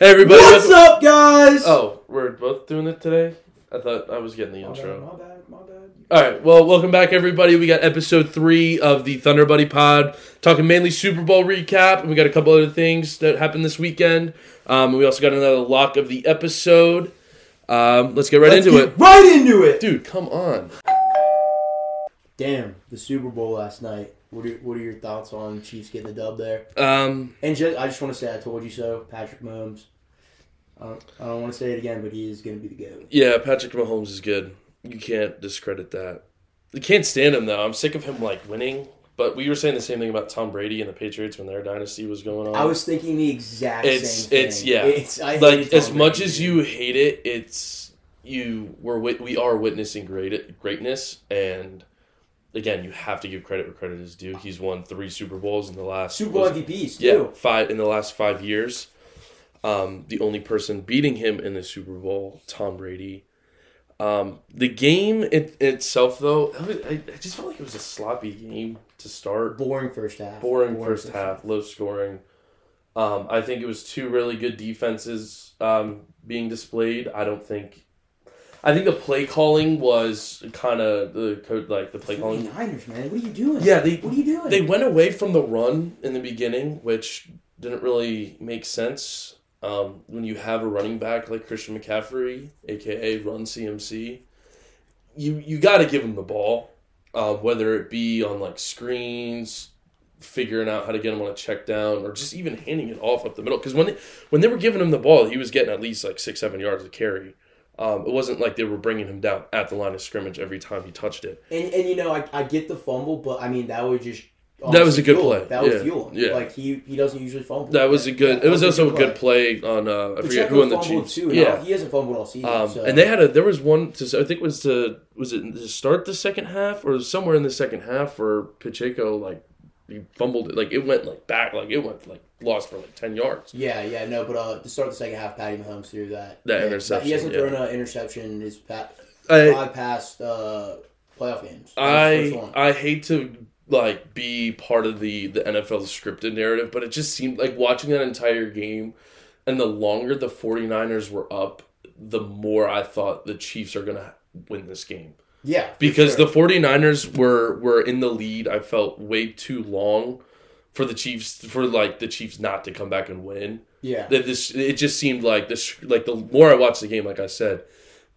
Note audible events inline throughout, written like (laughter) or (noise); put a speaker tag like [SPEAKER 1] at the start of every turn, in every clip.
[SPEAKER 1] Hey everybody!
[SPEAKER 2] What's
[SPEAKER 1] welcome-
[SPEAKER 2] up, guys?
[SPEAKER 1] Oh, we're both doing it today. I thought I was getting the
[SPEAKER 2] my bad,
[SPEAKER 1] intro.
[SPEAKER 2] my bad, my bad.
[SPEAKER 1] All right. Well, welcome back, everybody. We got episode three of the Thunder Buddy Pod, talking mainly Super Bowl recap, and we got a couple other things that happened this weekend. Um, we also got another lock of the episode. Um, let's get right
[SPEAKER 2] Let's
[SPEAKER 1] into
[SPEAKER 2] get
[SPEAKER 1] it,
[SPEAKER 2] Right into it.
[SPEAKER 1] dude. Come on.
[SPEAKER 2] Damn, the Super Bowl last night. What are, what are your thoughts on Chiefs getting the dub there?
[SPEAKER 1] Um,
[SPEAKER 2] And just, I just want to say, I told you so. Patrick Mahomes. I don't, I don't want to say it again, but he is going to be the goat.
[SPEAKER 1] yeah, Patrick Mahomes is good. You can't discredit that. You can't stand him though. I'm sick of him like winning. But we were saying the same thing about Tom Brady and the Patriots when their dynasty was going on.
[SPEAKER 2] I was thinking the exact
[SPEAKER 1] It's
[SPEAKER 2] same thing.
[SPEAKER 1] it's yeah.
[SPEAKER 2] It's,
[SPEAKER 1] like as
[SPEAKER 2] Tom
[SPEAKER 1] much as you hate it, it's you. We're we are witnessing great greatness, and again, you have to give credit where credit is due. He's won three Super Bowls in the last
[SPEAKER 2] Super Bowl MVPs too.
[SPEAKER 1] yeah five in the last five years. Um, the only person beating him in the Super Bowl, Tom Brady. Um, the game it, itself, though, I, I just felt like it was a sloppy game to start
[SPEAKER 2] Boring first half.
[SPEAKER 1] boring first half, low scoring. Um, I think it was two really good defenses um, being displayed. I don't think. I think the play calling was kind of the code, like the play calling.
[SPEAKER 2] 49ers, man. What are you doing?
[SPEAKER 1] Yeah, they
[SPEAKER 2] What are you doing?
[SPEAKER 1] they went away from the run in the beginning, which didn't really make sense. Um, when you have a running back like Christian McCaffrey, aka Run CMC, you you got to give him the ball, um, whether it be on like screens, figuring out how to get him on a check down, or just even handing it off up the middle. Because when they, when they were giving him the ball, he was getting at least like six seven yards of carry. Um, it wasn't like they were bringing him down at the line of scrimmage every time he touched it.
[SPEAKER 2] And and you know, I, I get the fumble, but I mean that would just
[SPEAKER 1] That was a good
[SPEAKER 2] fuel
[SPEAKER 1] play.
[SPEAKER 2] That would
[SPEAKER 1] Yeah.
[SPEAKER 2] fuel him.
[SPEAKER 1] Yeah.
[SPEAKER 2] Like he he doesn't usually fumble.
[SPEAKER 1] That was a good.
[SPEAKER 2] Yeah,
[SPEAKER 1] it was
[SPEAKER 2] that
[SPEAKER 1] also a good
[SPEAKER 2] play.
[SPEAKER 1] play on. Uh, I forget who on the Chiefs.
[SPEAKER 2] Too.
[SPEAKER 1] Yeah,
[SPEAKER 2] No, he hasn't fumbled all season.
[SPEAKER 1] um,
[SPEAKER 2] so.
[SPEAKER 1] and they had a. There was one. To, I think it was to was it to start the second half or somewhere in the second half where Pacheco like he fumbled it like it went like back like it went like lost for like ten yards.
[SPEAKER 2] Yeah, yeah, no, but uh, to start the second half, Patty Mahomes threw that
[SPEAKER 1] That
[SPEAKER 2] yeah,
[SPEAKER 1] interception,
[SPEAKER 2] He hasn't
[SPEAKER 1] yeah.
[SPEAKER 2] thrown an interception in his pa-
[SPEAKER 1] I
[SPEAKER 2] five past uh, playoff games. That was
[SPEAKER 1] I. I hate to like be part of the the NFL scripted narrative, but it just seemed like watching that entire game and the longer the 49ers were up, the more I thought the Chiefs are going to win this game.
[SPEAKER 2] yeah,
[SPEAKER 1] because
[SPEAKER 2] sure.
[SPEAKER 1] the 49ers were were in the lead i felt way too long for the chiefs for like the chiefs not to come back and win
[SPEAKER 2] yeah,
[SPEAKER 1] that this it just seemed like this like the more i watched the game like i said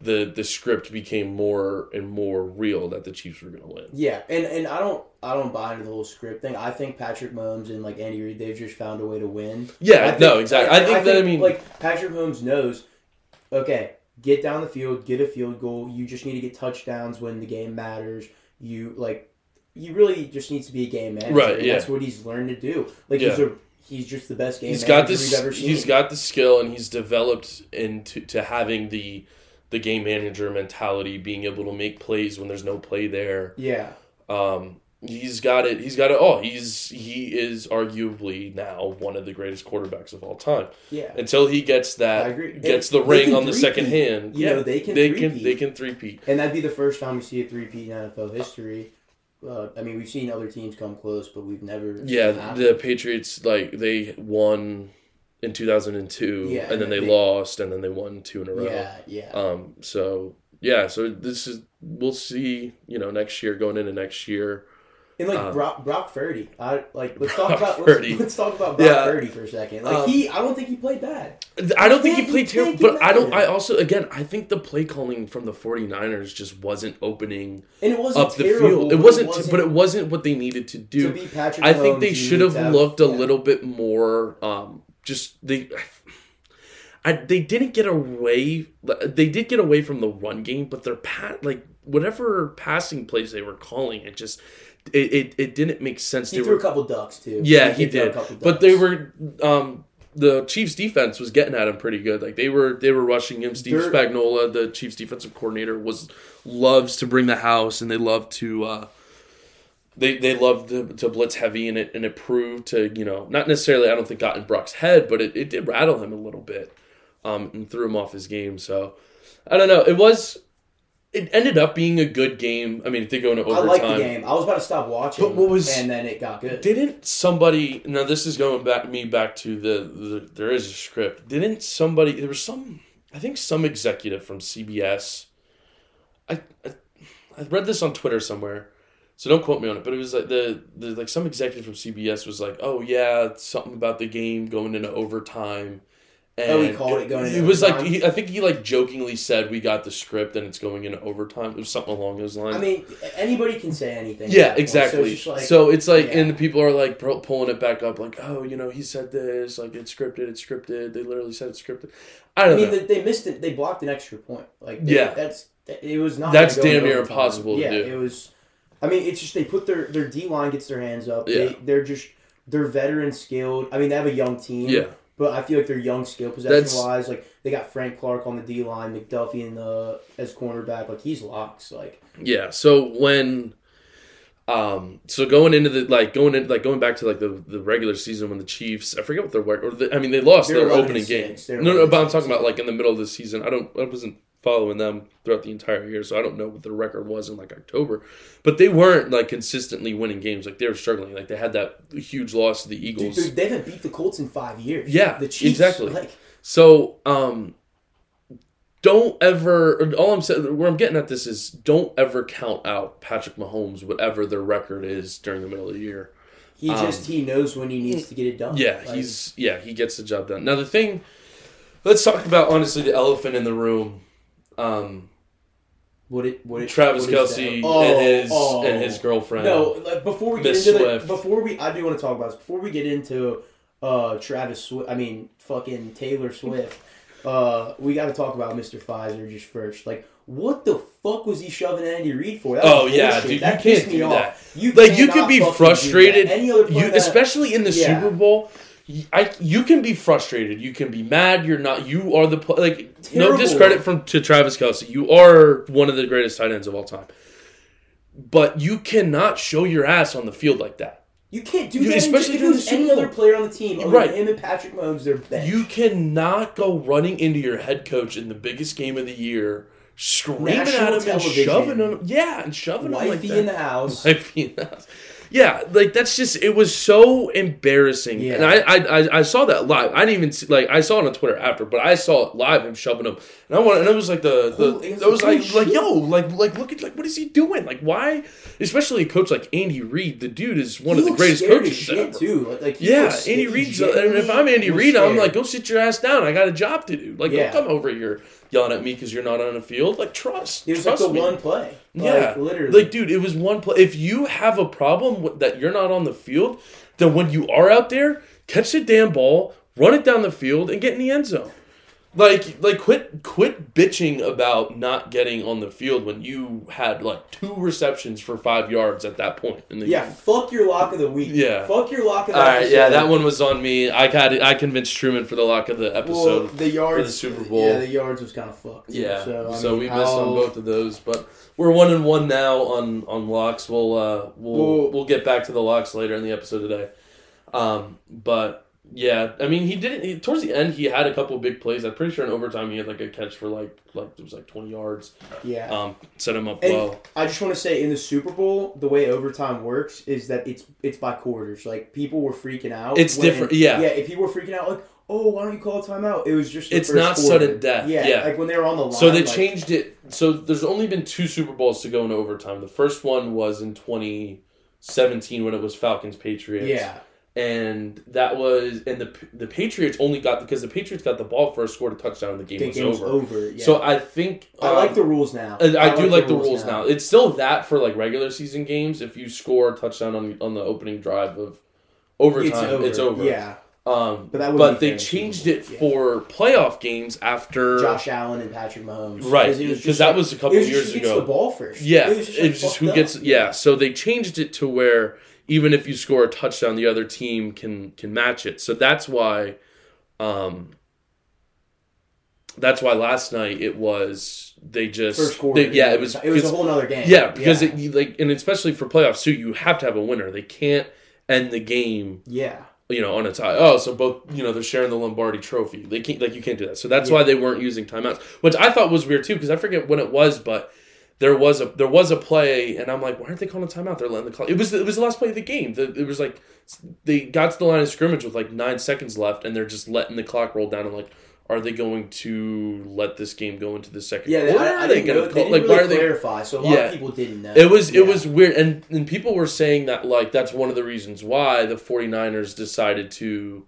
[SPEAKER 1] the the script became more and more real that the chiefs were going to win
[SPEAKER 2] Yeah, and and I don't I don't buy into the whole script thing. I think Patrick Mahomes and like Andy Reid, they've just found a way to win.
[SPEAKER 1] yeah
[SPEAKER 2] think-
[SPEAKER 1] no exactly i, think that i mean
[SPEAKER 2] like Patrick Mahomes knows. Okay, get down the field, get a field goal. You just need to get touchdowns when the game matters. You like, you really just needs to be a game manager.
[SPEAKER 1] Right, yeah.
[SPEAKER 2] That's what he's learned to do. Like he's a he's just the best game
[SPEAKER 1] he's got this
[SPEAKER 2] we've ever seen.
[SPEAKER 1] he's got the skill and he's developed into to having the the game manager mentality being able to make plays when there's no play there
[SPEAKER 2] yeah,
[SPEAKER 1] Um, he's got it. He's got it all. He's he is arguably now one of the greatest quarterbacks of all time.
[SPEAKER 2] yeah.
[SPEAKER 1] Until he gets that, gets
[SPEAKER 2] And
[SPEAKER 1] the ring on the second hand.
[SPEAKER 2] You
[SPEAKER 1] yeah,
[SPEAKER 2] know, they can
[SPEAKER 1] they can
[SPEAKER 2] three-peat.
[SPEAKER 1] they can three peat.
[SPEAKER 2] And that'd be the first time we see a three-peat in NFL history. Uh, I mean, we've seen other teams come close, but we've never.
[SPEAKER 1] Yeah, the Patriots like they won in two thousand and two,
[SPEAKER 2] Yeah,
[SPEAKER 1] and then they,
[SPEAKER 2] they-
[SPEAKER 1] lost, and then they won two in a row.
[SPEAKER 2] yeah, yeah.
[SPEAKER 1] Um. So yeah. So this is we'll see. You know, next year going into next year.
[SPEAKER 2] And like
[SPEAKER 1] Um,
[SPEAKER 2] Brock, Brock Purdy, I like let's talk about let's, let's talk about Brock
[SPEAKER 1] Yeah.
[SPEAKER 2] Purdy for a second. Like
[SPEAKER 1] Um,
[SPEAKER 2] he, I don't think he played bad.
[SPEAKER 1] I don't think he played terrible, but I don't. I also, again, I think the play calling from the 49ers just wasn't opening
[SPEAKER 2] And it wasn't
[SPEAKER 1] up the
[SPEAKER 2] terrible.
[SPEAKER 1] field.
[SPEAKER 2] but
[SPEAKER 1] It wasn't, but it wasn't what they needed to
[SPEAKER 2] to
[SPEAKER 1] do.
[SPEAKER 2] Patrick.
[SPEAKER 1] I think they should have
[SPEAKER 2] have-
[SPEAKER 1] looked a
[SPEAKER 2] yeah.
[SPEAKER 1] little bit more. Um, just they, I they didn't get away. They did get away from the run game, but their pat like whatever passing plays they were calling, it just it it, it didn't make sense.
[SPEAKER 2] He
[SPEAKER 1] They
[SPEAKER 2] threw
[SPEAKER 1] were-
[SPEAKER 2] a couple ducks too.
[SPEAKER 1] yeah, he
[SPEAKER 2] a
[SPEAKER 1] did. But they were um the Chiefs defense was getting at him pretty good. Like they were they were rushing him. Steve
[SPEAKER 2] They're-
[SPEAKER 1] Spagnuolo, the Chiefs defensive coordinator, was loves to bring the house and they love to uh they they love to, to blitz heavy and it and it proved to, you know, not necessarily I don't think got in Brock's head, but it, it did rattle him a little bit. Um and threw him off his game. So I don't know. It was it ended up being a good game. I mean, it did go into
[SPEAKER 2] I
[SPEAKER 1] overtime.
[SPEAKER 2] like the game. I was about to stop watching,
[SPEAKER 1] But what was-
[SPEAKER 2] and then it got good.
[SPEAKER 1] Didn't somebody? Now this is going back me back to the, the there is a script. Didn't somebody? There was some. I think some executive from CBS. I I, I read this on Twitter somewhere, so don't quote me on it. But it was like the, the like some executive from CBS was like, "Oh yeah, it's something about the game going into overtime." And
[SPEAKER 2] Oh, he called it going into
[SPEAKER 1] It was like he, I think he like jokingly said, "We got the script and it's going into overtime." It was something along those lines.
[SPEAKER 2] I mean, anybody can say anything.
[SPEAKER 1] Yeah, exactly.
[SPEAKER 2] So it's,
[SPEAKER 1] So it's like,
[SPEAKER 2] yeah.
[SPEAKER 1] and the people are like pulling it back up, like, oh, you know, he said this, like it's scripted, it's scripted. They literally said it's scripted. I
[SPEAKER 2] I
[SPEAKER 1] don't
[SPEAKER 2] mean,
[SPEAKER 1] know.
[SPEAKER 2] they, they missed it. They blocked an extra point. Like, they-
[SPEAKER 1] Yeah.
[SPEAKER 2] that's it was not.
[SPEAKER 1] That's damn near
[SPEAKER 2] overtime.
[SPEAKER 1] impossible to
[SPEAKER 2] Yeah,
[SPEAKER 1] do.
[SPEAKER 2] it was. I mean, it's just they put their their D line gets their hands up.
[SPEAKER 1] Yeah.
[SPEAKER 2] They they're just they're veteran skilled. I mean, they have a young team.
[SPEAKER 1] yeah,
[SPEAKER 2] But I feel like they're young skill
[SPEAKER 1] That's-
[SPEAKER 2] possession wise. Like they got Frank Clark on the D line, McDuffie in the as cornerback. Like he's locks. Like
[SPEAKER 1] yeah. So when, um, so going into the like going in like going back to like the the regular season when the Chiefs, I forget what their record. Or the, I mean, they lost
[SPEAKER 2] They're
[SPEAKER 1] their
[SPEAKER 2] 11
[SPEAKER 1] opening game.
[SPEAKER 2] They're
[SPEAKER 1] No, no,
[SPEAKER 2] 11
[SPEAKER 1] but I'm talking about like in the middle of the season. I don't, I wasn't following them throughout the entire year, so I don't know what their record was in like October. But they weren't like consistently winning games. Like they were struggling. Like they had that huge loss to the Eagles.
[SPEAKER 2] dude, they haven't beat the Colts in five years.
[SPEAKER 1] Yeah,
[SPEAKER 2] the Chiefs.
[SPEAKER 1] exactly.
[SPEAKER 2] Like
[SPEAKER 1] So, um, don't ever. All I'm saying, where I'm getting at this is, don't ever count out Patrick Mahomes, whatever their record is during the middle of the year.
[SPEAKER 2] he
[SPEAKER 1] Um,
[SPEAKER 2] just he knows when he needs to get it done.
[SPEAKER 1] Yeah,
[SPEAKER 2] Like,
[SPEAKER 1] he's yeah he gets the job done. Now the thing, let's talk about honestly the elephant in the room. Um,
[SPEAKER 2] what it what it
[SPEAKER 1] Travis
[SPEAKER 2] what
[SPEAKER 1] Kelce
[SPEAKER 2] that? Oh,
[SPEAKER 1] and his
[SPEAKER 2] oh.
[SPEAKER 1] and his girlfriend.
[SPEAKER 2] No, like, before we get
[SPEAKER 1] Miss
[SPEAKER 2] into
[SPEAKER 1] Swift.
[SPEAKER 2] the, before we I do want to talk about this before we get into uh Travis Swift. I mean fucking Taylor Swift. Uh, we got to talk about Mr. Pfizer just first. Like, what the fuck was he shoving Andy Reid for? That
[SPEAKER 1] Oh, yeah,
[SPEAKER 2] bullshit.
[SPEAKER 1] dude,
[SPEAKER 2] that
[SPEAKER 1] you
[SPEAKER 2] pissed
[SPEAKER 1] can't
[SPEAKER 2] me
[SPEAKER 1] do
[SPEAKER 2] off.
[SPEAKER 1] that.
[SPEAKER 2] You
[SPEAKER 1] like you can be frustrated.
[SPEAKER 2] Any other
[SPEAKER 1] you
[SPEAKER 2] that-
[SPEAKER 1] especially in the
[SPEAKER 2] Yeah.
[SPEAKER 1] Super Bowl. I you can be frustrated. You can be mad. You're not. You are the like no discredit from to Travis Kelce. You are one of the greatest tight ends of all time. But you cannot show your ass on the field like that.
[SPEAKER 2] You can't do
[SPEAKER 1] You-
[SPEAKER 2] that.
[SPEAKER 1] especially
[SPEAKER 2] if was any other player on the team,
[SPEAKER 1] Right.
[SPEAKER 2] him and Patrick Mahomes, they're bench.
[SPEAKER 1] You cannot go running into your head coach in the biggest game of the year, screaming
[SPEAKER 2] National
[SPEAKER 1] at him and shoving him. Yeah, and shoving him like
[SPEAKER 2] wifey
[SPEAKER 1] that.
[SPEAKER 2] in the house. (laughs)
[SPEAKER 1] Wifey in the house. Yeah, like that's just it was so embarrassing,
[SPEAKER 2] Yeah.
[SPEAKER 1] and I, I I I saw that live. I didn't even see like I saw it on Twitter after, but I saw it live him shoving him, and I want and it was like the the
[SPEAKER 2] Holy- it was like,
[SPEAKER 1] like
[SPEAKER 2] holy
[SPEAKER 1] like yo like like look at like what is he doing like why especially a coach like Andy Reid the dude is one
[SPEAKER 2] He
[SPEAKER 1] of the greatest coaches
[SPEAKER 2] shit
[SPEAKER 1] ever.
[SPEAKER 2] too. Like,
[SPEAKER 1] Yeah, Andy Reid's. And if I'm Andy Reid, I'm like, go sit your ass down. I got a job to do. Like,
[SPEAKER 2] Yeah.
[SPEAKER 1] don't come over here yelling at me because you're not on the field. Like, trust.
[SPEAKER 2] It was like
[SPEAKER 1] trust
[SPEAKER 2] the
[SPEAKER 1] me.
[SPEAKER 2] one play. Like,
[SPEAKER 1] Yeah,
[SPEAKER 2] literally.
[SPEAKER 1] Like, dude, it was one play. If you have a problem with, that you're not on the field, then when you are out there, catch the damn ball, run it down the field, and get in the end zone. Like, like, quit, quit bitching about not getting on the field when you had like two receptions for five yards at that point in the
[SPEAKER 2] yeah,
[SPEAKER 1] game.
[SPEAKER 2] fuck your lock of the week.
[SPEAKER 1] Yeah.
[SPEAKER 2] fuck your lock of the
[SPEAKER 1] All right, yeah, that one was on me. I got it. I convinced Truman for the lock of the
[SPEAKER 2] Well,
[SPEAKER 1] episode.
[SPEAKER 2] the yards
[SPEAKER 1] the Super Bowl.
[SPEAKER 2] Yeah, the yards was kind of fucked.
[SPEAKER 1] yeah,
[SPEAKER 2] so,
[SPEAKER 1] so,
[SPEAKER 2] mean,
[SPEAKER 1] we missed on both of those, but we're one and one now on on locks. We'll uh we'll
[SPEAKER 2] Well-
[SPEAKER 1] we'll get back to the locks later in the episode today. Um, but yeah, I mean, he didn't. He, towards the end, he had a couple big plays. I'm pretty sure in overtime he had like a catch for like like it was like 20 yards.
[SPEAKER 2] Yeah,
[SPEAKER 1] Um, set him up
[SPEAKER 2] And-
[SPEAKER 1] well.
[SPEAKER 2] I just want to say in the Super Bowl, the way overtime works is that it's it's by quarters. Like people were freaking out.
[SPEAKER 1] It's different, yeah.
[SPEAKER 2] yeah. If people were freaking out, like, oh, why don't you call a timeout? It was just the
[SPEAKER 1] It's not
[SPEAKER 2] quarter.
[SPEAKER 1] sudden death,
[SPEAKER 2] Yeah,
[SPEAKER 1] yeah.
[SPEAKER 2] like when they were on the line.
[SPEAKER 1] So they
[SPEAKER 2] like,
[SPEAKER 1] changed it. So there's only been two Super Bowls to go in overtime. The first one was in 2017 when it was Falcons Patriots.
[SPEAKER 2] Yeah,
[SPEAKER 1] and that was and the the Patriots only got because the Patriots got the ball first, scored a touchdown, and the game
[SPEAKER 2] the
[SPEAKER 1] was over.
[SPEAKER 2] over. Yeah.
[SPEAKER 1] So I think
[SPEAKER 2] I
[SPEAKER 1] um,
[SPEAKER 2] like the rules now.
[SPEAKER 1] I, I do like the rules now. It's still that for like regular season games. If you score a touchdown on on the opening drive of overtime, it's over.
[SPEAKER 2] Yeah,
[SPEAKER 1] Um,
[SPEAKER 2] But
[SPEAKER 1] but they changed it
[SPEAKER 2] Yeah.
[SPEAKER 1] for playoff games after.
[SPEAKER 2] Josh Allen and Patrick Mahomes.
[SPEAKER 1] Right, because that
[SPEAKER 2] like-
[SPEAKER 1] was a couple
[SPEAKER 2] it was just
[SPEAKER 1] years
[SPEAKER 2] who gets
[SPEAKER 1] ago.
[SPEAKER 2] the ball first.
[SPEAKER 1] Yeah,
[SPEAKER 2] it was just,
[SPEAKER 1] it's
[SPEAKER 2] like,
[SPEAKER 1] just who
[SPEAKER 2] up.
[SPEAKER 1] gets. Yeah, so they changed it to where even if you score a touchdown, the other team can can match it. So that's why, um, that's why last night it was they just
[SPEAKER 2] first quarter.
[SPEAKER 1] they- yeah, it was
[SPEAKER 2] It was a whole other game.
[SPEAKER 1] yeah because It, like and especially for playoffs too, you have to have a winner. They can't end the game
[SPEAKER 2] yeah.
[SPEAKER 1] you know, on a tie. Oh, so both, you know, they're sharing the Lombardi trophy. They can't, like, you can't do that. So that's
[SPEAKER 2] Yeah.
[SPEAKER 1] why they weren't using timeouts, which I thought was weird too, because I forget when it was, but there was a there was a play, and I'm like, why aren't they calling a timeout? They're letting the clock. It was it was the last play of the game. The, it was like they got to the line of scrimmage with like nine seconds left, and they're just letting the clock roll down. I'm like, are they going to let this game go into the second
[SPEAKER 2] Yeah,
[SPEAKER 1] quarter?
[SPEAKER 2] I, I
[SPEAKER 1] are they going to
[SPEAKER 2] didn't
[SPEAKER 1] like?
[SPEAKER 2] really
[SPEAKER 1] why are they?
[SPEAKER 2] clarify, so a lot
[SPEAKER 1] Yeah.
[SPEAKER 2] of people didn't know.
[SPEAKER 1] It was
[SPEAKER 2] Yeah.
[SPEAKER 1] it was weird, and and people were saying that like that's one of the reasons why the 49ers decided to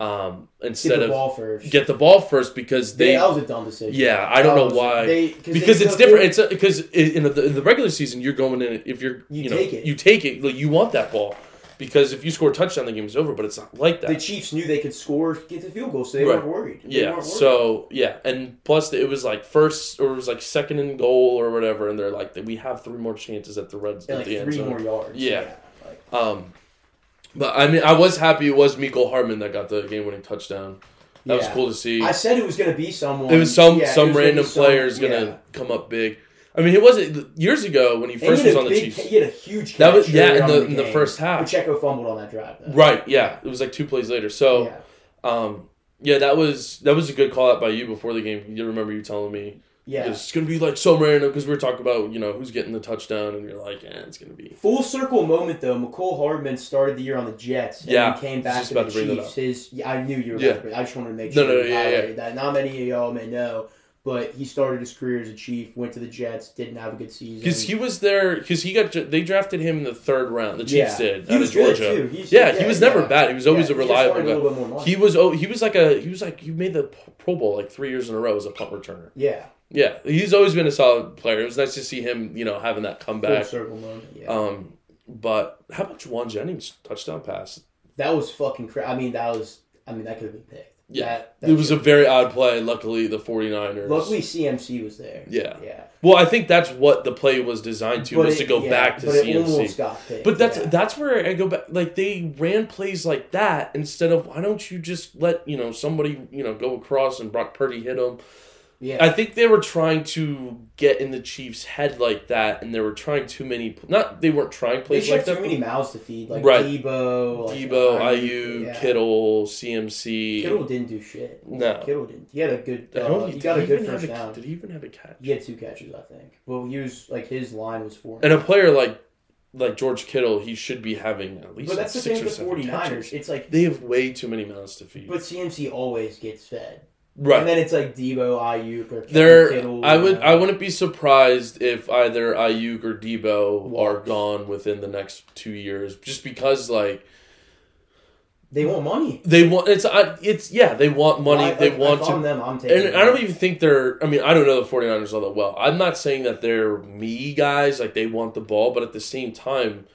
[SPEAKER 1] um
[SPEAKER 2] get
[SPEAKER 1] instead
[SPEAKER 2] the
[SPEAKER 1] of
[SPEAKER 2] ball first.
[SPEAKER 1] get the ball first because
[SPEAKER 2] they,
[SPEAKER 1] they
[SPEAKER 2] that was a dumb decision.
[SPEAKER 1] Yeah, I don't know why.
[SPEAKER 2] They,
[SPEAKER 1] because it's different. It's because in the, in the regular season, you're going in. If you're you,
[SPEAKER 2] You
[SPEAKER 1] know
[SPEAKER 2] take it.
[SPEAKER 1] you take it. Like you want that ball because if you score a touchdown, the game is over. But it's not like that.
[SPEAKER 2] the Chiefs knew they could score, get the field goal, so they
[SPEAKER 1] Right.
[SPEAKER 2] weren't worried. They
[SPEAKER 1] yeah.
[SPEAKER 2] weren't worried.
[SPEAKER 1] So yeah, and plus it was like first or it was like second and goal or whatever, and they're like we have three more chances at the red
[SPEAKER 2] And
[SPEAKER 1] at
[SPEAKER 2] like
[SPEAKER 1] the end
[SPEAKER 2] three
[SPEAKER 1] zone.
[SPEAKER 2] more yards.
[SPEAKER 1] Yeah.
[SPEAKER 2] like,
[SPEAKER 1] Um, but I mean, I was happy it was Mecole Hardman that got the game-winning touchdown. That was cool to see.
[SPEAKER 2] I said it was going to be someone.
[SPEAKER 1] it was some
[SPEAKER 2] yeah,
[SPEAKER 1] some
[SPEAKER 2] was gonna
[SPEAKER 1] random
[SPEAKER 2] some-
[SPEAKER 1] players gonna
[SPEAKER 2] yeah.
[SPEAKER 1] come up big. I mean, it wasn't years ago when he first
[SPEAKER 2] he
[SPEAKER 1] was on the Chiefs.
[SPEAKER 2] He had a huge.
[SPEAKER 1] That was yeah in
[SPEAKER 2] on
[SPEAKER 1] the in the first half.
[SPEAKER 2] Pacheco fumbled on that drive. Though.
[SPEAKER 1] Right, yeah, it was like two plays later. So,
[SPEAKER 2] yeah.
[SPEAKER 1] um, yeah, that was that was a good call out by you before the game. You remember you telling me
[SPEAKER 2] Yeah.
[SPEAKER 1] it's gonna be like so random because we're talking about you know who's getting the touchdown, and you're like, yeah, it's gonna be
[SPEAKER 2] Full circle moment though. Mecole Hardman started the year on the Jets. And
[SPEAKER 1] Yeah,
[SPEAKER 2] he came back to the
[SPEAKER 1] to
[SPEAKER 2] Chiefs. His yeah, I knew you were.
[SPEAKER 1] Yeah.
[SPEAKER 2] To bring, I just wanted to make
[SPEAKER 1] No,
[SPEAKER 2] sure
[SPEAKER 1] no,
[SPEAKER 2] you
[SPEAKER 1] yeah, yeah.
[SPEAKER 2] that. Not many of y'all may know, but he started his career as a Chief. Went to the Jets. Didn't have a good season.
[SPEAKER 1] because he was there because he got they drafted him in the third round. The Chiefs
[SPEAKER 2] Yeah.
[SPEAKER 1] did
[SPEAKER 2] He
[SPEAKER 1] out
[SPEAKER 2] was
[SPEAKER 1] of
[SPEAKER 2] good,
[SPEAKER 1] Georgia.
[SPEAKER 2] too. He's-
[SPEAKER 1] yeah, he
[SPEAKER 2] yeah,
[SPEAKER 1] was never bad. He was always
[SPEAKER 2] Yeah,
[SPEAKER 1] a reliable
[SPEAKER 2] wanted a little bit more.
[SPEAKER 1] He was oh he was like a he was like he made the Pro Bowl like three years in a row as a punt returner.
[SPEAKER 2] yeah.
[SPEAKER 1] Yeah, he's always been a solid player. It was nice to see him you know having that comeback.
[SPEAKER 2] Full
[SPEAKER 1] comeback.
[SPEAKER 2] circle moment. Yeah.
[SPEAKER 1] Um, but how about Jauan Jennings touchdown pass?
[SPEAKER 2] that was fucking crazy. I mean, that was. I mean, that could have been picked.
[SPEAKER 1] Yeah,
[SPEAKER 2] That, that
[SPEAKER 1] it was a very odd play. Luckily, the 49ers.
[SPEAKER 2] Luckily, CMC was there.
[SPEAKER 1] Yeah.
[SPEAKER 2] Yeah.
[SPEAKER 1] Well, I think that's what the play was designed to was
[SPEAKER 2] it-
[SPEAKER 1] to go
[SPEAKER 2] yeah,
[SPEAKER 1] back to
[SPEAKER 2] but It almost
[SPEAKER 1] CMC.
[SPEAKER 2] got picked.
[SPEAKER 1] But that's
[SPEAKER 2] yeah.
[SPEAKER 1] that's where I go back. Like they ran plays like that instead of why don't you just let you know somebody you know go across and Brock Purdy hit him.
[SPEAKER 2] Yeah.
[SPEAKER 1] I think they were trying to get in the Chiefs' head like that, and they were trying too many. Not they weren't trying
[SPEAKER 2] They
[SPEAKER 1] plays
[SPEAKER 2] should
[SPEAKER 1] like
[SPEAKER 2] have too
[SPEAKER 1] that.
[SPEAKER 2] many mouths to feed, like
[SPEAKER 1] Right.
[SPEAKER 2] Debo, like
[SPEAKER 1] Debo, Aiyuk,
[SPEAKER 2] yeah.
[SPEAKER 1] Kittle, CMC.
[SPEAKER 2] Kittle didn't do shit.
[SPEAKER 1] No.
[SPEAKER 2] Kittle didn't. He had a good. Uh, he
[SPEAKER 1] did
[SPEAKER 2] got a
[SPEAKER 1] he
[SPEAKER 2] good first
[SPEAKER 1] a-
[SPEAKER 2] down.
[SPEAKER 1] Did he even have a catch?
[SPEAKER 2] He had two catches, I think. Well, he was like his line was four.
[SPEAKER 1] And a player like like George Kittle, he should be having at least
[SPEAKER 2] but that's the
[SPEAKER 1] six
[SPEAKER 2] thing
[SPEAKER 1] or
[SPEAKER 2] with
[SPEAKER 1] seven
[SPEAKER 2] 49ers.
[SPEAKER 1] catches.
[SPEAKER 2] It's like,
[SPEAKER 1] They have way too many mouths to feed.
[SPEAKER 2] but CMC always gets fed. And then it's like Debo, Aiyuk, or
[SPEAKER 1] There,
[SPEAKER 2] Kittle.
[SPEAKER 1] I would. I wouldn't be surprised if either Aiyuk or Debo are gone within the next two years, just because like
[SPEAKER 2] They want money.
[SPEAKER 1] they want it's, I, it's yeah, they want money,
[SPEAKER 2] I-
[SPEAKER 1] they
[SPEAKER 2] like,
[SPEAKER 1] want to
[SPEAKER 2] them, I'm taking.
[SPEAKER 1] And I don't even think they're. I mean, I don't know the 49ers all that well. I'm not saying that they're me guys, like they want the ball, but at the same time,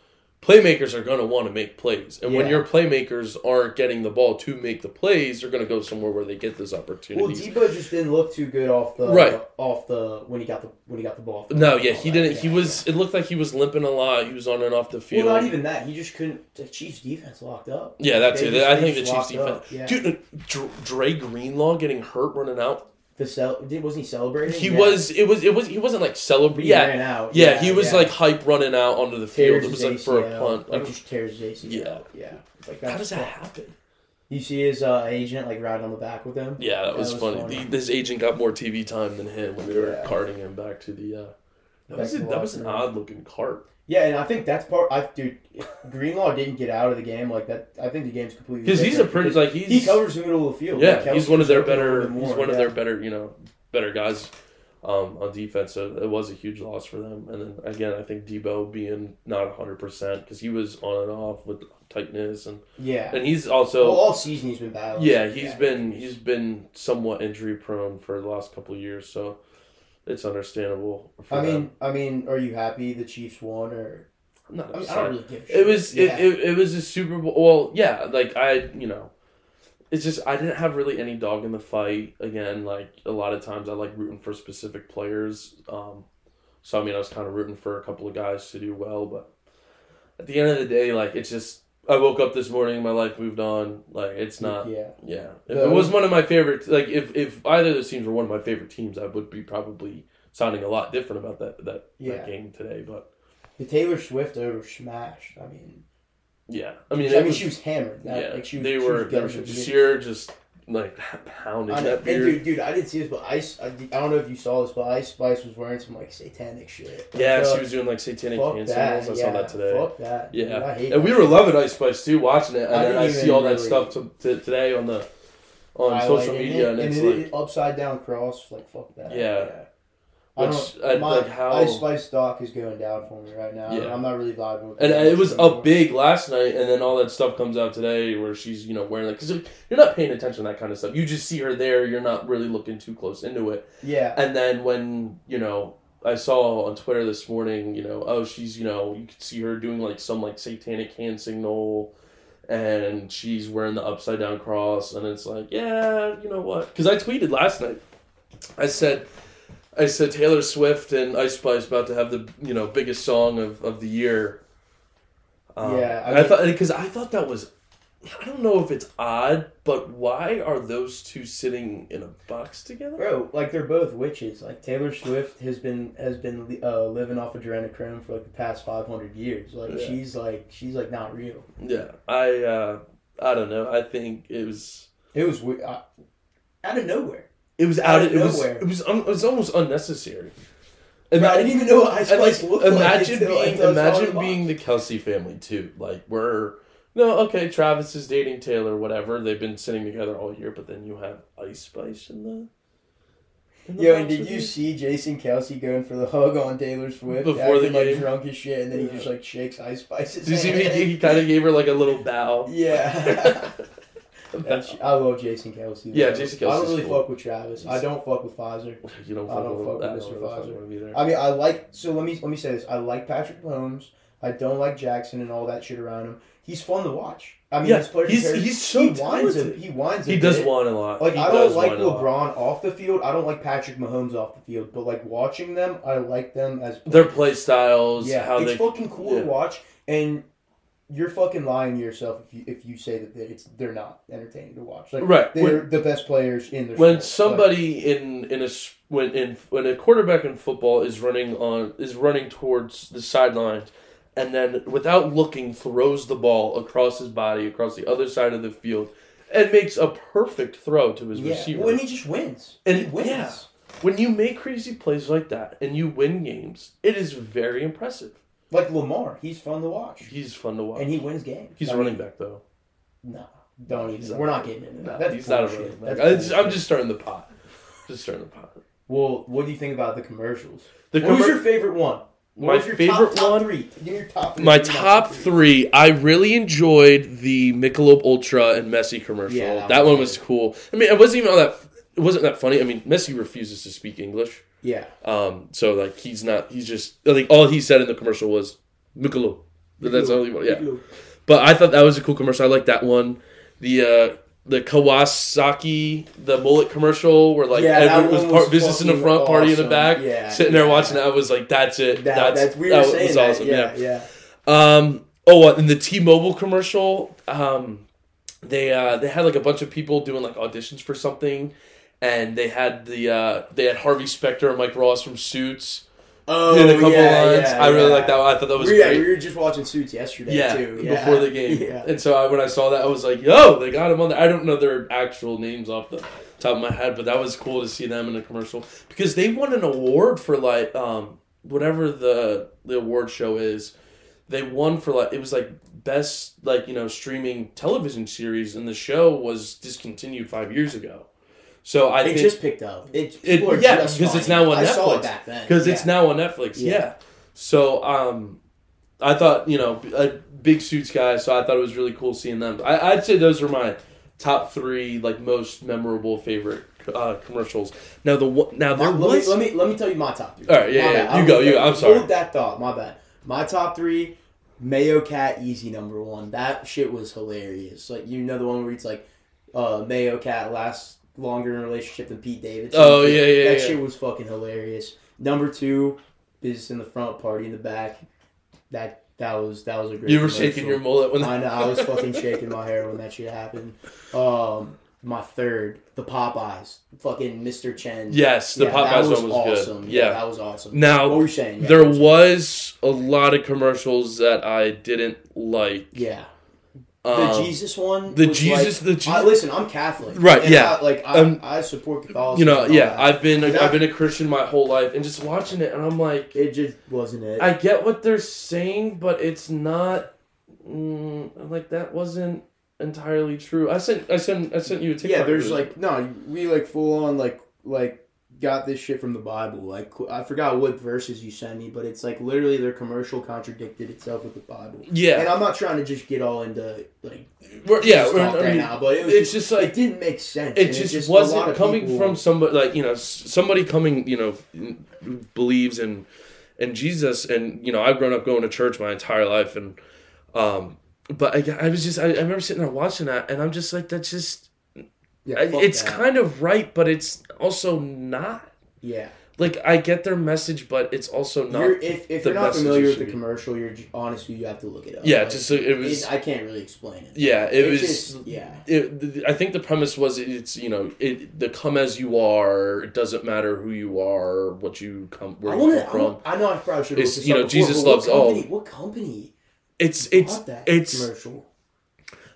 [SPEAKER 1] playmakers are going to want to make plays. And when your playmakers aren't getting the ball to make the plays, they're going to go somewhere where they get those opportunities. Well.
[SPEAKER 2] Debo just didn't look too good off the
[SPEAKER 1] Right.
[SPEAKER 2] off the when he got the when he got the ball.
[SPEAKER 1] no, yeah, he
[SPEAKER 2] that,
[SPEAKER 1] didn't. He
[SPEAKER 2] yeah,
[SPEAKER 1] was. It looked like he was limping a lot. He was on and off the field.
[SPEAKER 2] Well, not even that. He just couldn't. The Chiefs' defense locked up.
[SPEAKER 1] yeah, that's
[SPEAKER 2] They
[SPEAKER 1] it.
[SPEAKER 2] just-
[SPEAKER 1] I think the Chiefs defense.
[SPEAKER 2] yeah.
[SPEAKER 1] Dude, uh, Dre Greenlaw getting hurt running out.
[SPEAKER 2] The cel- did wasn't he celebrating?
[SPEAKER 1] He
[SPEAKER 2] Yeah.
[SPEAKER 1] was. It was. It was. He wasn't like celebrating. Yeah,
[SPEAKER 2] out.
[SPEAKER 1] Yeah, he was
[SPEAKER 2] yeah.
[SPEAKER 1] like hype running out onto the field.
[SPEAKER 2] Tears
[SPEAKER 1] It was like for a punt.
[SPEAKER 2] Like just tears his ACL.
[SPEAKER 1] Yeah.
[SPEAKER 2] yeah. Like
[SPEAKER 1] How does that
[SPEAKER 2] fuck-
[SPEAKER 1] happen?
[SPEAKER 2] You see his uh, agent like riding on the back with him.
[SPEAKER 1] Yeah, that
[SPEAKER 2] That
[SPEAKER 1] was,
[SPEAKER 2] was
[SPEAKER 1] funny. The- his agent got more TV time than him when they were
[SPEAKER 2] Yeah.
[SPEAKER 1] carting him back to the. Uh, that was a, that was an odd looking cart.
[SPEAKER 2] Yeah, and I think that's part. I dude, Greenlaw didn't get out of the game like that. I think the game's completely
[SPEAKER 1] Because he's a pretty like he's
[SPEAKER 2] he covers the middle of the field.
[SPEAKER 1] yeah
[SPEAKER 2] Like,
[SPEAKER 1] he's one of their
[SPEAKER 2] open a little
[SPEAKER 1] better
[SPEAKER 2] more,
[SPEAKER 1] he's one of their better you know better guys um, on defense. So it was a huge loss for them. And then again, I think Debo being not hundred percent because he was on and off with tightness and
[SPEAKER 2] Yeah.
[SPEAKER 1] and he's also
[SPEAKER 2] well, all season he's been battling.
[SPEAKER 1] Yeah, he's been he's been somewhat injury prone for the last couple of years, so it's understandable.
[SPEAKER 2] I mean,
[SPEAKER 1] them.
[SPEAKER 2] I mean, are you happy the Chiefs won or?
[SPEAKER 1] I'm not
[SPEAKER 2] I, mean, I don't really give a shit.
[SPEAKER 1] it was
[SPEAKER 2] Yeah.
[SPEAKER 1] it, it, it was a Super Bowl. Well, yeah, like I you know, it's just I didn't have really any dog in the fight. Again, like a lot of times I like rooting for specific players. Um, so I mean, I was kind of rooting for a couple of guys to do well, but at the end of the day, like it's just. I woke up this morning, my life moved on. Like it's not.
[SPEAKER 2] Yeah.
[SPEAKER 1] Yeah, if
[SPEAKER 2] The-
[SPEAKER 1] it was one of my favorite, like if if either of those teams were one of my favorite teams, I would be probably sounding a lot different about that that,
[SPEAKER 2] Yeah.
[SPEAKER 1] that game today. But
[SPEAKER 2] The Taylor Swift over smashed. I mean,
[SPEAKER 1] yeah, I mean,
[SPEAKER 2] I mean,
[SPEAKER 1] was-
[SPEAKER 2] she was hammered. That,
[SPEAKER 1] yeah,
[SPEAKER 2] like she was,
[SPEAKER 1] they
[SPEAKER 2] she
[SPEAKER 1] were.
[SPEAKER 2] was
[SPEAKER 1] They were
[SPEAKER 2] it.
[SPEAKER 1] Just like pounding
[SPEAKER 2] I,
[SPEAKER 1] that
[SPEAKER 2] and dude, dude, I didn't see this, but Ice. I, I don't know if you saw this, but Ice Spice was wearing some like satanic shit. Like,
[SPEAKER 1] yeah,
[SPEAKER 2] uh,
[SPEAKER 1] she was doing like satanic
[SPEAKER 2] fuck
[SPEAKER 1] hand
[SPEAKER 2] that.
[SPEAKER 1] symbols. I
[SPEAKER 2] yeah,
[SPEAKER 1] saw that today.
[SPEAKER 2] Fuck that. dude, I
[SPEAKER 1] Yeah,
[SPEAKER 2] hate
[SPEAKER 1] and we were
[SPEAKER 2] shit.
[SPEAKER 1] loving Ice Spice too, watching it, and
[SPEAKER 2] I
[SPEAKER 1] then I see all that
[SPEAKER 2] really-
[SPEAKER 1] stuff to, to, today on the on
[SPEAKER 2] I
[SPEAKER 1] social
[SPEAKER 2] like
[SPEAKER 1] media, and,
[SPEAKER 2] and,
[SPEAKER 1] it's
[SPEAKER 2] it-
[SPEAKER 1] like
[SPEAKER 2] upside down cross. Like fuck that.
[SPEAKER 1] Yeah.
[SPEAKER 2] I
[SPEAKER 1] Which,
[SPEAKER 2] don't.
[SPEAKER 1] I-
[SPEAKER 2] my
[SPEAKER 1] like, how-
[SPEAKER 2] Ice Spice stock is going down for me right now.
[SPEAKER 1] Yeah.
[SPEAKER 2] I'm not really vibing with.
[SPEAKER 1] And
[SPEAKER 2] uh,
[SPEAKER 1] it was
[SPEAKER 2] anymore.
[SPEAKER 1] up big last night, and then all that stuff comes out today where she's, you know, wearing like, because you're not paying attention to that kind of stuff. You just see her there, you're not really looking too close into it.
[SPEAKER 2] Yeah.
[SPEAKER 1] And then when, you know, I saw on Twitter this morning, you know, oh, she's, you know, you could see her doing like some like satanic hand signal, and she's wearing the upside down cross, and it's like, yeah, you know what? Because I tweeted last night, I said, I said Taylor Swift and Ice Spice about to have the you know biggest song of, of the year. Um,
[SPEAKER 2] Yeah, I
[SPEAKER 1] and I, thought because I thought that was, I don't know if it's odd, but why are those two sitting in a box together?
[SPEAKER 2] Bro, like they're both witches. Like Taylor Swift has been has been uh, living off adrenochrome for like the past five hundred years. Like
[SPEAKER 1] Yeah.
[SPEAKER 2] she's like she's like not real.
[SPEAKER 1] Yeah, I uh, I don't know. I think it was
[SPEAKER 2] It was we- uh, out of nowhere.
[SPEAKER 1] It was
[SPEAKER 2] Out
[SPEAKER 1] out.
[SPEAKER 2] of
[SPEAKER 1] It was
[SPEAKER 2] nowhere.
[SPEAKER 1] it was un, it was almost unnecessary.
[SPEAKER 2] I didn't even know what Ice Spice
[SPEAKER 1] like,
[SPEAKER 2] looked
[SPEAKER 1] imagine
[SPEAKER 2] until-
[SPEAKER 1] being
[SPEAKER 2] until I saw it in
[SPEAKER 1] imagine
[SPEAKER 2] the
[SPEAKER 1] being the Kelce family too. Like we're no okay. Travis is dating Taylor, whatever. They've been sitting together all year, but then you have Ice Spice in the. in the
[SPEAKER 2] Yo, and did you see Jason Kelce going for the hug on Taylor Swift
[SPEAKER 1] Before the
[SPEAKER 2] like drunk as shit, and then he just like shakes Ice Spice's
[SPEAKER 1] Did you see me? He kind of gave her like a little bow.
[SPEAKER 2] Yeah. (laughs) (laughs) That's- I love Jason Kelce.
[SPEAKER 1] Yeah. Jason
[SPEAKER 2] I don't really
[SPEAKER 1] cool.
[SPEAKER 2] fuck with Travis. I don't fuck with Pfizer. (laughs)
[SPEAKER 1] You don't
[SPEAKER 2] I
[SPEAKER 1] fuck
[SPEAKER 2] don't
[SPEAKER 1] with
[SPEAKER 2] fuck with Mr. Pfizer.
[SPEAKER 1] with.
[SPEAKER 2] I mean, I like. So let me let me say this. I like Patrick Mahomes. I don't like Jackson and all that shit around him. He's fun to watch. I mean,
[SPEAKER 1] Yeah, he's-
[SPEAKER 2] compares-
[SPEAKER 1] he's so
[SPEAKER 2] he winds A, he winds A
[SPEAKER 1] He does
[SPEAKER 2] bit.
[SPEAKER 1] want a lot.
[SPEAKER 2] Like
[SPEAKER 1] He
[SPEAKER 2] I don't like
[SPEAKER 1] whine.
[SPEAKER 2] LeBron off the field. I don't like Patrick Mahomes off the field. But like watching them, I like them as
[SPEAKER 1] Their play styles,
[SPEAKER 2] yeah.
[SPEAKER 1] how
[SPEAKER 2] it's
[SPEAKER 1] they
[SPEAKER 2] fucking cool
[SPEAKER 1] yeah.
[SPEAKER 2] to watch, and you're fucking lying to yourself if you if you say that they- it's they're not entertaining to watch. Like
[SPEAKER 1] Right.
[SPEAKER 2] they're the best players in the
[SPEAKER 1] when somebody in in a when in when a quarterback in football is running on is running towards the sidelines and then without looking throws the ball across his body across the other side of the field and makes a perfect throw to his
[SPEAKER 2] yeah,
[SPEAKER 1] receiver.
[SPEAKER 2] when he just wins,
[SPEAKER 1] And-
[SPEAKER 2] he wins.
[SPEAKER 1] yeah. when you make crazy plays like that and you win games, it is very impressive.
[SPEAKER 2] Like Lamar, he's fun to watch,
[SPEAKER 1] He's fun to watch.
[SPEAKER 2] and he wins games.
[SPEAKER 1] he's
[SPEAKER 2] I
[SPEAKER 1] a running back though.
[SPEAKER 2] No, don't even.
[SPEAKER 1] Not-
[SPEAKER 2] We're not getting into
[SPEAKER 1] No,
[SPEAKER 2] that. That's
[SPEAKER 1] he's not a running back. I'm just stirring the pot. Just stirring the pot.
[SPEAKER 2] Well, what do you think about the commercials?
[SPEAKER 1] The
[SPEAKER 2] what was your favorite one? What
[SPEAKER 1] My
[SPEAKER 2] your
[SPEAKER 1] favorite
[SPEAKER 2] top, top
[SPEAKER 1] one?
[SPEAKER 2] Three. Give me your top. Three.
[SPEAKER 1] My top three, I really enjoyed the Michelob Ultra and Messi commercial.
[SPEAKER 2] Yeah,
[SPEAKER 1] that,
[SPEAKER 2] that
[SPEAKER 1] one
[SPEAKER 2] was
[SPEAKER 1] was cool. I mean, it wasn't even all that. It wasn't that funny. I mean, Messi refuses to speak English,
[SPEAKER 2] Yeah.
[SPEAKER 1] um, so like he's not. He's just. I think all he said in the commercial was Michelob. That's all he. Yeah, but I thought that was a cool commercial. I like that one. The uh, the Kawasaki the bullet commercial where like
[SPEAKER 2] Yeah,
[SPEAKER 1] everyone was, part,
[SPEAKER 2] was
[SPEAKER 1] business in the front, party in the back.
[SPEAKER 2] Yeah,
[SPEAKER 1] sitting there
[SPEAKER 2] yeah.
[SPEAKER 1] watching that I was like, "That's it.
[SPEAKER 2] That,
[SPEAKER 1] that's
[SPEAKER 2] that's, we
[SPEAKER 1] that was
[SPEAKER 2] that.
[SPEAKER 1] awesome."
[SPEAKER 2] Yeah,
[SPEAKER 1] yeah.
[SPEAKER 2] yeah.
[SPEAKER 1] Um. Oh, in the T-Mobile commercial, um, they uh they had like a bunch of people doing like auditions for something, and they had the uh they had Harvey Specter and Mike Ross from Suits
[SPEAKER 2] Oh,
[SPEAKER 1] did a couple
[SPEAKER 2] yeah,
[SPEAKER 1] lines.
[SPEAKER 2] yeah,
[SPEAKER 1] I really
[SPEAKER 2] yeah.
[SPEAKER 1] like that. One. I thought that was
[SPEAKER 2] we, yeah,
[SPEAKER 1] great.
[SPEAKER 2] we were just watching Suits yesterday
[SPEAKER 1] yeah,
[SPEAKER 2] too. Yeah.
[SPEAKER 1] before the game. (laughs)
[SPEAKER 2] Yeah.
[SPEAKER 1] And so I, when I saw that, I was like, "Yo, they got him on there." I don't know their actual names off the top of my head, but that was cool to see them in a commercial because they won an award for like um whatever the the award show is. They won for like it was like best like you know streaming television series, and the show was discontinued five years ago. So I
[SPEAKER 2] It
[SPEAKER 1] think
[SPEAKER 2] just picked up. It,
[SPEAKER 1] It- yeah, because it's now on.
[SPEAKER 2] I saw
[SPEAKER 1] Netflix.
[SPEAKER 2] it back then.
[SPEAKER 1] because it's
[SPEAKER 2] Yeah.
[SPEAKER 1] now on Netflix.
[SPEAKER 2] Yeah.
[SPEAKER 1] Yeah. So um, I thought you know a big suits guy, so I thought it was really cool seeing them. I, I'd say those are my top three like most memorable favorite uh, commercials. Now the one now there
[SPEAKER 2] My- let, me, let me let me tell you my top three.
[SPEAKER 1] All right, yeah,
[SPEAKER 2] My
[SPEAKER 1] yeah, you go, you go. I'm sorry.
[SPEAKER 2] Hold that thought. My bad. My top three. Mayo Cat Easy number one. That shit was hilarious. Like you know the one where it's like, uh, Mayo Cat lasts longer in a relationship than Pete Davidson.
[SPEAKER 1] Oh, yeah, yeah,
[SPEAKER 2] That
[SPEAKER 1] yeah.
[SPEAKER 2] shit was fucking hilarious. Number two, business in the front, party in the back. That that was that was a great.
[SPEAKER 1] you were
[SPEAKER 2] commercial.
[SPEAKER 1] shaking your mullet when
[SPEAKER 2] I know. I was fucking shaking my hair when that shit happened. Um, my third, the Popeyes, fucking Mr. Chen.
[SPEAKER 1] Yes, the
[SPEAKER 2] Yeah,
[SPEAKER 1] Popeyes
[SPEAKER 2] was
[SPEAKER 1] one was
[SPEAKER 2] awesome.
[SPEAKER 1] good.
[SPEAKER 2] Yeah.
[SPEAKER 1] Yeah.
[SPEAKER 2] that was awesome.
[SPEAKER 1] Now
[SPEAKER 2] what were you saying? Yeah,
[SPEAKER 1] there
[SPEAKER 2] was-
[SPEAKER 1] was a lot of commercials that I didn't like.
[SPEAKER 2] Yeah, The
[SPEAKER 1] Um,
[SPEAKER 2] Jesus one.
[SPEAKER 1] the Jesus-
[SPEAKER 2] like-
[SPEAKER 1] the Je-
[SPEAKER 2] I, listen, I'm Catholic.
[SPEAKER 1] Right,
[SPEAKER 2] and
[SPEAKER 1] yeah.
[SPEAKER 2] I, like I,
[SPEAKER 1] Um,
[SPEAKER 2] I support Catholicism.
[SPEAKER 1] you know, yeah,
[SPEAKER 2] that.
[SPEAKER 1] I've been
[SPEAKER 2] But
[SPEAKER 1] I've been a Christian my whole life, and just watching it, and I'm like,
[SPEAKER 2] It just wasn't it.
[SPEAKER 1] I get what they're saying, but it's not. Mm, like that wasn't entirely true. I sent I sent I sent you a TikTok.
[SPEAKER 2] yeah, there's like no, we like full on like like got this shit from the Bible. Like I forgot what verses you sent me, but it's like literally their commercial contradicted itself with the Bible.
[SPEAKER 1] Yeah, and
[SPEAKER 2] I'm not trying to just get all into like
[SPEAKER 1] we're, yeah. We're-
[SPEAKER 2] talk
[SPEAKER 1] I
[SPEAKER 2] right
[SPEAKER 1] mean,
[SPEAKER 2] now, but it was
[SPEAKER 1] it's
[SPEAKER 2] just,
[SPEAKER 1] just like
[SPEAKER 2] it didn't make sense.
[SPEAKER 1] it just
[SPEAKER 2] a lot
[SPEAKER 1] wasn't coming
[SPEAKER 2] people-
[SPEAKER 1] from somebody like you know somebody coming you know believes in in Jesus and you know I've grown up going to church my entire life and um but I, I was just I, I remember sitting there watching that and I'm just like that's just
[SPEAKER 2] Yeah,
[SPEAKER 1] it's
[SPEAKER 2] that.
[SPEAKER 1] kind of right but it's also not
[SPEAKER 2] yeah.
[SPEAKER 1] like I get their message but it's also not
[SPEAKER 2] You're, if if
[SPEAKER 1] the
[SPEAKER 2] you're not familiar with the commercial, you're honestly you have to look it up.
[SPEAKER 1] yeah
[SPEAKER 2] Like,
[SPEAKER 1] just so it was
[SPEAKER 2] it- I can't really explain it.
[SPEAKER 1] yeah it, was
[SPEAKER 2] just- yeah.
[SPEAKER 1] it, I think the premise was it's you know it the come as you are. It doesn't matter who you are, what you come where
[SPEAKER 2] I
[SPEAKER 1] you come from.
[SPEAKER 2] I know I probably should. have
[SPEAKER 1] It's, you know,
[SPEAKER 2] before,
[SPEAKER 1] Jesus loves all.
[SPEAKER 2] What company?
[SPEAKER 1] It's it's
[SPEAKER 2] that
[SPEAKER 1] it's
[SPEAKER 2] commercial.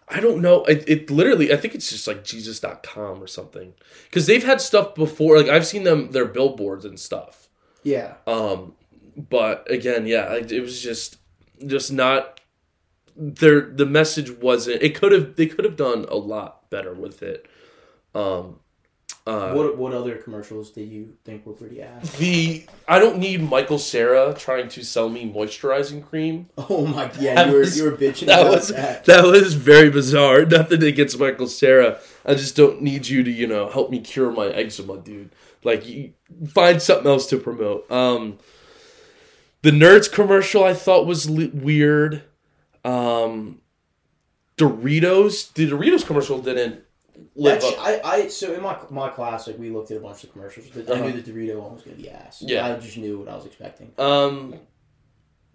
[SPEAKER 1] I don't know. It, it literally I think it's just like Jesus.com or something because they've had stuff before. Like I've seen them their billboards and stuff.
[SPEAKER 2] Yeah.
[SPEAKER 1] Um, but again, yeah, it, it was just just not their the message wasn't. It could have they could have done a lot better with it. Um, uh,
[SPEAKER 2] what what other commercials did you think were pretty ass?
[SPEAKER 1] The I don't need Michael Cera trying to sell me moisturizing cream.
[SPEAKER 2] Oh my god,
[SPEAKER 1] yeah,
[SPEAKER 2] you were
[SPEAKER 1] was-
[SPEAKER 2] you were bitching
[SPEAKER 1] That
[SPEAKER 2] about
[SPEAKER 1] was
[SPEAKER 2] that.
[SPEAKER 1] that was very bizarre. (laughs) Nothing against Michael Cera. I just don't need you to you know help me cure my eczema, dude. Like you find something else to promote. Um, the Nerds commercial I thought was li- weird. Um, Doritos, the Doritos commercial didn't live up.
[SPEAKER 2] I, I so in my my class like we looked at a bunch of commercials. I
[SPEAKER 1] Uh-huh.
[SPEAKER 2] knew the Dorito one was gonna be ass.
[SPEAKER 1] Yeah.
[SPEAKER 2] I just knew what I was expecting.
[SPEAKER 1] Um,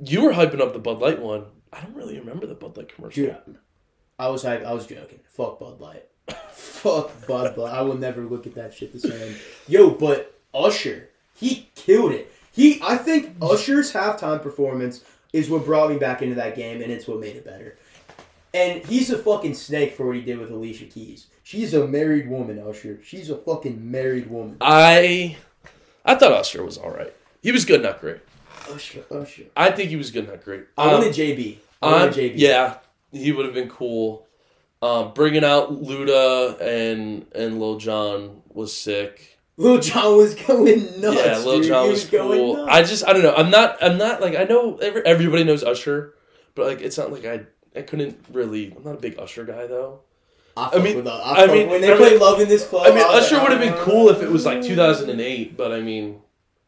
[SPEAKER 1] you were hyping up the Bud Light one. I don't really remember the Bud Light commercial.
[SPEAKER 2] Dude, I was hype- I was joking. Fuck Bud Light. (laughs) Fuck Bud Light. I will never look at that shit the same. Yo, but Usher, he killed it. He, I think Usher's halftime performance is what brought me back into that game, and it's what made it better. And he's a fucking snake for what he did with Alicia Keys. She's a married woman, Usher. She's a fucking married woman.
[SPEAKER 1] I I thought Usher was all right. He was good, not great.
[SPEAKER 2] Usher, Usher.
[SPEAKER 1] I think he was good, not great.
[SPEAKER 2] I
[SPEAKER 1] Um,
[SPEAKER 2] wanted JB. I
[SPEAKER 1] um,
[SPEAKER 2] wanted JB.
[SPEAKER 1] yeah, he would have been cool. Um, bringing out Luda and and Lil Jon was sick.
[SPEAKER 2] Lil Jon was going nuts.
[SPEAKER 1] yeah, Lil
[SPEAKER 2] dude.
[SPEAKER 1] Jon was
[SPEAKER 2] going
[SPEAKER 1] cool. I just I don't know. I'm not I'm not like I know every, everybody knows Usher, but like it's not like I I couldn't really. I'm not a big Usher guy though.
[SPEAKER 2] I,
[SPEAKER 1] I mean-
[SPEAKER 2] I,
[SPEAKER 1] I mean-
[SPEAKER 2] when they
[SPEAKER 1] I
[SPEAKER 2] played
[SPEAKER 1] mean-
[SPEAKER 2] Love in this club,
[SPEAKER 1] I mean, Usher would have been
[SPEAKER 2] "Uh,
[SPEAKER 1] cool if it was like 2008, but I mean.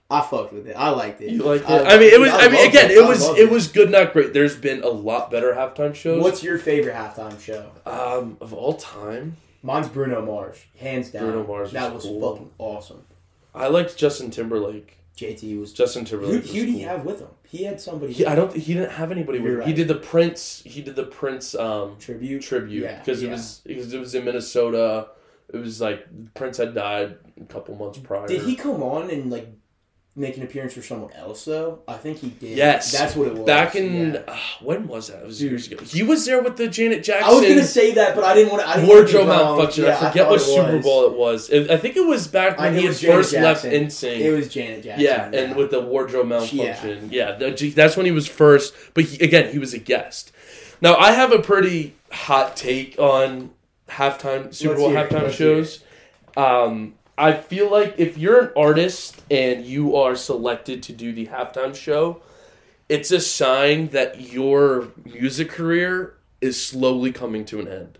[SPEAKER 2] I fucked with it. I liked it.
[SPEAKER 1] You liked it.
[SPEAKER 2] I,
[SPEAKER 1] mean, it was.
[SPEAKER 2] I
[SPEAKER 1] mean, again,
[SPEAKER 2] it.
[SPEAKER 1] it was.
[SPEAKER 2] loved
[SPEAKER 1] It was good, not great. There's been a lot better halftime shows.
[SPEAKER 2] What's your favorite halftime show?
[SPEAKER 1] um of all time?
[SPEAKER 2] Mine's Bruno Mars, hands down.
[SPEAKER 1] Bruno Mars
[SPEAKER 2] That
[SPEAKER 1] was
[SPEAKER 2] was
[SPEAKER 1] cool.
[SPEAKER 2] fucking awesome.
[SPEAKER 1] I liked Justin Timberlake.
[SPEAKER 2] JT was.
[SPEAKER 1] Justin Timberlake.
[SPEAKER 2] who did he
[SPEAKER 1] cool.
[SPEAKER 2] have with him? He had somebody.
[SPEAKER 1] He, I don't. He didn't have anybody with him. He did the Prince. He did the Prince um
[SPEAKER 2] tribute.
[SPEAKER 1] tribute
[SPEAKER 2] Yeah,
[SPEAKER 1] because
[SPEAKER 2] yeah.
[SPEAKER 1] it was because it was in Minnesota. It was like Prince had died a couple months prior.
[SPEAKER 2] Did he come on and like make an appearance for someone else though? I think he did.
[SPEAKER 1] Yes,
[SPEAKER 2] that's what it was.
[SPEAKER 1] Back in
[SPEAKER 2] Yeah.
[SPEAKER 1] uh, when was that? It was
[SPEAKER 2] Dude.
[SPEAKER 1] years ago. He was there with the Janet Jackson.
[SPEAKER 2] I was gonna say that, but I didn't want to. I
[SPEAKER 1] wardrobe malfunction.
[SPEAKER 2] Yeah,
[SPEAKER 1] I forget
[SPEAKER 2] thought
[SPEAKER 1] what Super. Bowl it was. It- I think it was back when he had first left
[SPEAKER 2] Jackson.
[SPEAKER 1] NSYNC.
[SPEAKER 2] It was Janet Jackson.
[SPEAKER 1] yeah, and with the wardrobe malfunction. Yeah, gee, that's when he was first. But he, again, he was a guest. Now I have a pretty hot take on halftime Super
[SPEAKER 2] Let's
[SPEAKER 1] Bowl halftime
[SPEAKER 2] Let's
[SPEAKER 1] shows. Um, I feel like if you're an artist and you are selected to do the halftime show, it's a sign that your music career is slowly coming to an end.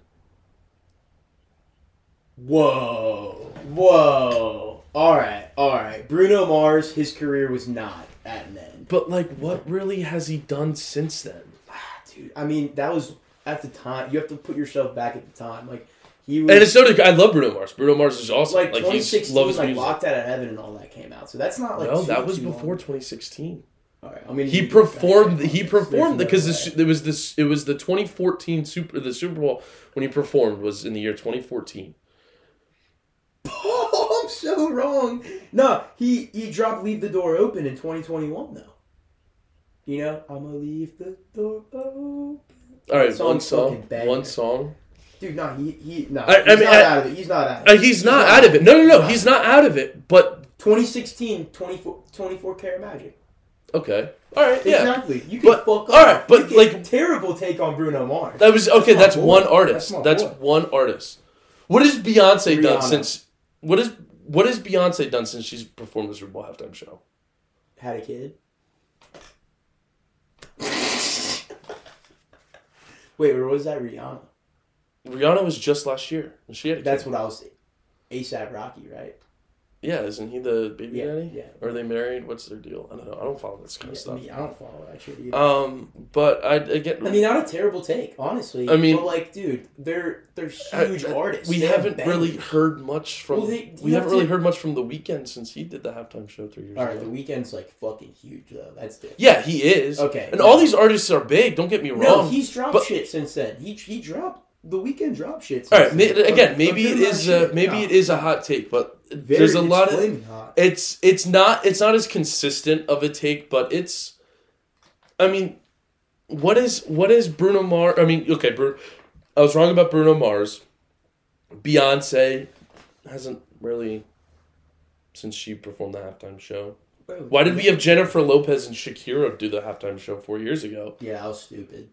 [SPEAKER 2] Whoa, whoa. All right, all right. Bruno Mars, his career was not at an end.
[SPEAKER 1] But like, what really has he done since then?
[SPEAKER 2] Ah, Dude, I mean, that was at the time. You have to put yourself back at the time. Like he was
[SPEAKER 1] And it's so. I love Bruno Mars. Bruno Mars is awesome.
[SPEAKER 2] like
[SPEAKER 1] Like, he's
[SPEAKER 2] 2016,
[SPEAKER 1] love his
[SPEAKER 2] like
[SPEAKER 1] music.
[SPEAKER 2] Locked Out of Heaven and all that came out. So that's not like
[SPEAKER 1] no,
[SPEAKER 2] too-
[SPEAKER 1] that was
[SPEAKER 2] too
[SPEAKER 1] before
[SPEAKER 2] long.
[SPEAKER 1] 2016.
[SPEAKER 2] All right, I mean,
[SPEAKER 1] He performed. He performed because
[SPEAKER 2] no
[SPEAKER 1] It was this. It was the 2014 Super. The Super Bowl when he performed was in the year 2014. (laughs)
[SPEAKER 2] Oh, I'm so wrong. No, he he dropped "Leave the Door Open" in 2021 though. You know, I'm gonna leave the door open.
[SPEAKER 1] All right,
[SPEAKER 2] That
[SPEAKER 1] one song. One song.
[SPEAKER 2] Dude, no, he he no.
[SPEAKER 1] I- I
[SPEAKER 2] he's
[SPEAKER 1] mean,
[SPEAKER 2] not
[SPEAKER 1] I-
[SPEAKER 2] out of it. He's not out. Of
[SPEAKER 1] Uh,
[SPEAKER 2] it.
[SPEAKER 1] he's not out of it. No, no, no. He's not out of it. But
[SPEAKER 2] 2016, 24, 24 karat magic.
[SPEAKER 1] okay. All right. Yeah.
[SPEAKER 2] Exactly. You can
[SPEAKER 1] But-
[SPEAKER 2] fuck up.
[SPEAKER 1] all right, but, like-
[SPEAKER 2] terrible take on Bruno Mars.
[SPEAKER 1] That was okay.
[SPEAKER 2] my
[SPEAKER 1] That's, one artist.
[SPEAKER 2] That's
[SPEAKER 1] That's, one artist. What has Beyonce done since? What is what has Beyonce done since she's performed the Super Bowl halftime show?
[SPEAKER 2] Had a kid. (laughs) Wait, or was that Rihanna?
[SPEAKER 1] Rihanna was just last year. and She had a
[SPEAKER 2] That's
[SPEAKER 1] kid.
[SPEAKER 2] what I was. Saying. ASAP Rocky, right?
[SPEAKER 1] Yeah, isn't he the baby
[SPEAKER 2] Yeah,
[SPEAKER 1] daddy?
[SPEAKER 2] yeah.
[SPEAKER 1] Or are they married? What's their deal? I don't know. I don't follow this kind of stuff.
[SPEAKER 2] me, I don't follow that shit either.
[SPEAKER 1] Um, but I, I get.
[SPEAKER 2] I mean, not a terrible take, honestly.
[SPEAKER 1] I mean-
[SPEAKER 2] but like, dude, they're they're huge
[SPEAKER 1] I-
[SPEAKER 2] artists.
[SPEAKER 1] We
[SPEAKER 2] They have
[SPEAKER 1] haven't
[SPEAKER 2] bangers.
[SPEAKER 1] really heard much from.
[SPEAKER 2] Well, they-
[SPEAKER 1] we haven't
[SPEAKER 2] have
[SPEAKER 1] really
[SPEAKER 2] to-
[SPEAKER 1] heard much from the Weeknd since he did the halftime show three years
[SPEAKER 2] All right,
[SPEAKER 1] ago.
[SPEAKER 2] the Weeknd's like fucking huge though. That's different.
[SPEAKER 1] yeah, he is.
[SPEAKER 2] Okay,
[SPEAKER 1] and
[SPEAKER 2] no.
[SPEAKER 1] all these artists are big. Don't get me wrong.
[SPEAKER 2] No, he's dropped
[SPEAKER 1] but-
[SPEAKER 2] shit since then. He he dropped the Weeknd drop shit.
[SPEAKER 1] All right. Ma- again,
[SPEAKER 2] A-
[SPEAKER 1] maybe
[SPEAKER 2] a
[SPEAKER 1] it is.
[SPEAKER 2] amount
[SPEAKER 1] Uh, maybe
[SPEAKER 2] No.
[SPEAKER 1] it is a hot take, but
[SPEAKER 2] Very-
[SPEAKER 1] there's a lot of.
[SPEAKER 2] hot.
[SPEAKER 1] It's it's not it's not as consistent of a take, but it's. I mean, what is what is Bruno Mars? I mean, okay, Bruno, I was wrong about Bruno Mars. Beyonce hasn't really since she performed the halftime show. Why did we have Jennifer Lopez and Shakira do the halftime show four years ago?
[SPEAKER 2] Yeah, I was stupid.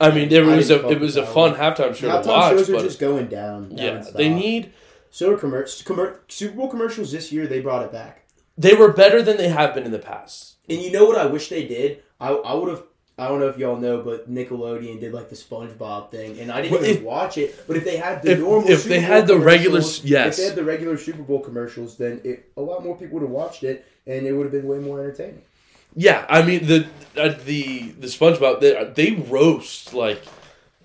[SPEAKER 1] I mean, it
[SPEAKER 2] I
[SPEAKER 1] was a it was a fun halftime show to
[SPEAKER 2] Halftime
[SPEAKER 1] watch,
[SPEAKER 2] shows are just going down.
[SPEAKER 1] yeah,
[SPEAKER 2] nonstop.
[SPEAKER 1] they need
[SPEAKER 2] so are commer- Super Bowl commercials this year. They brought it back,
[SPEAKER 1] they were better than they have been in the past.
[SPEAKER 2] and you know what I wish they did. I I would have. I don't know if y'all know, but Nickelodeon did like the SpongeBob thing, and I didn't
[SPEAKER 1] Well,
[SPEAKER 2] even
[SPEAKER 1] if-
[SPEAKER 2] watch it. But if they had the
[SPEAKER 1] if-
[SPEAKER 2] normal,
[SPEAKER 1] if
[SPEAKER 2] Super
[SPEAKER 1] they
[SPEAKER 2] Bowl
[SPEAKER 1] had the regular- yes.
[SPEAKER 2] if they had the regular Super Bowl commercials, then it, a lot more people would have watched it, and it would have been way more entertaining.
[SPEAKER 1] Yeah, I mean the uh, the the SpongeBob they, they roast like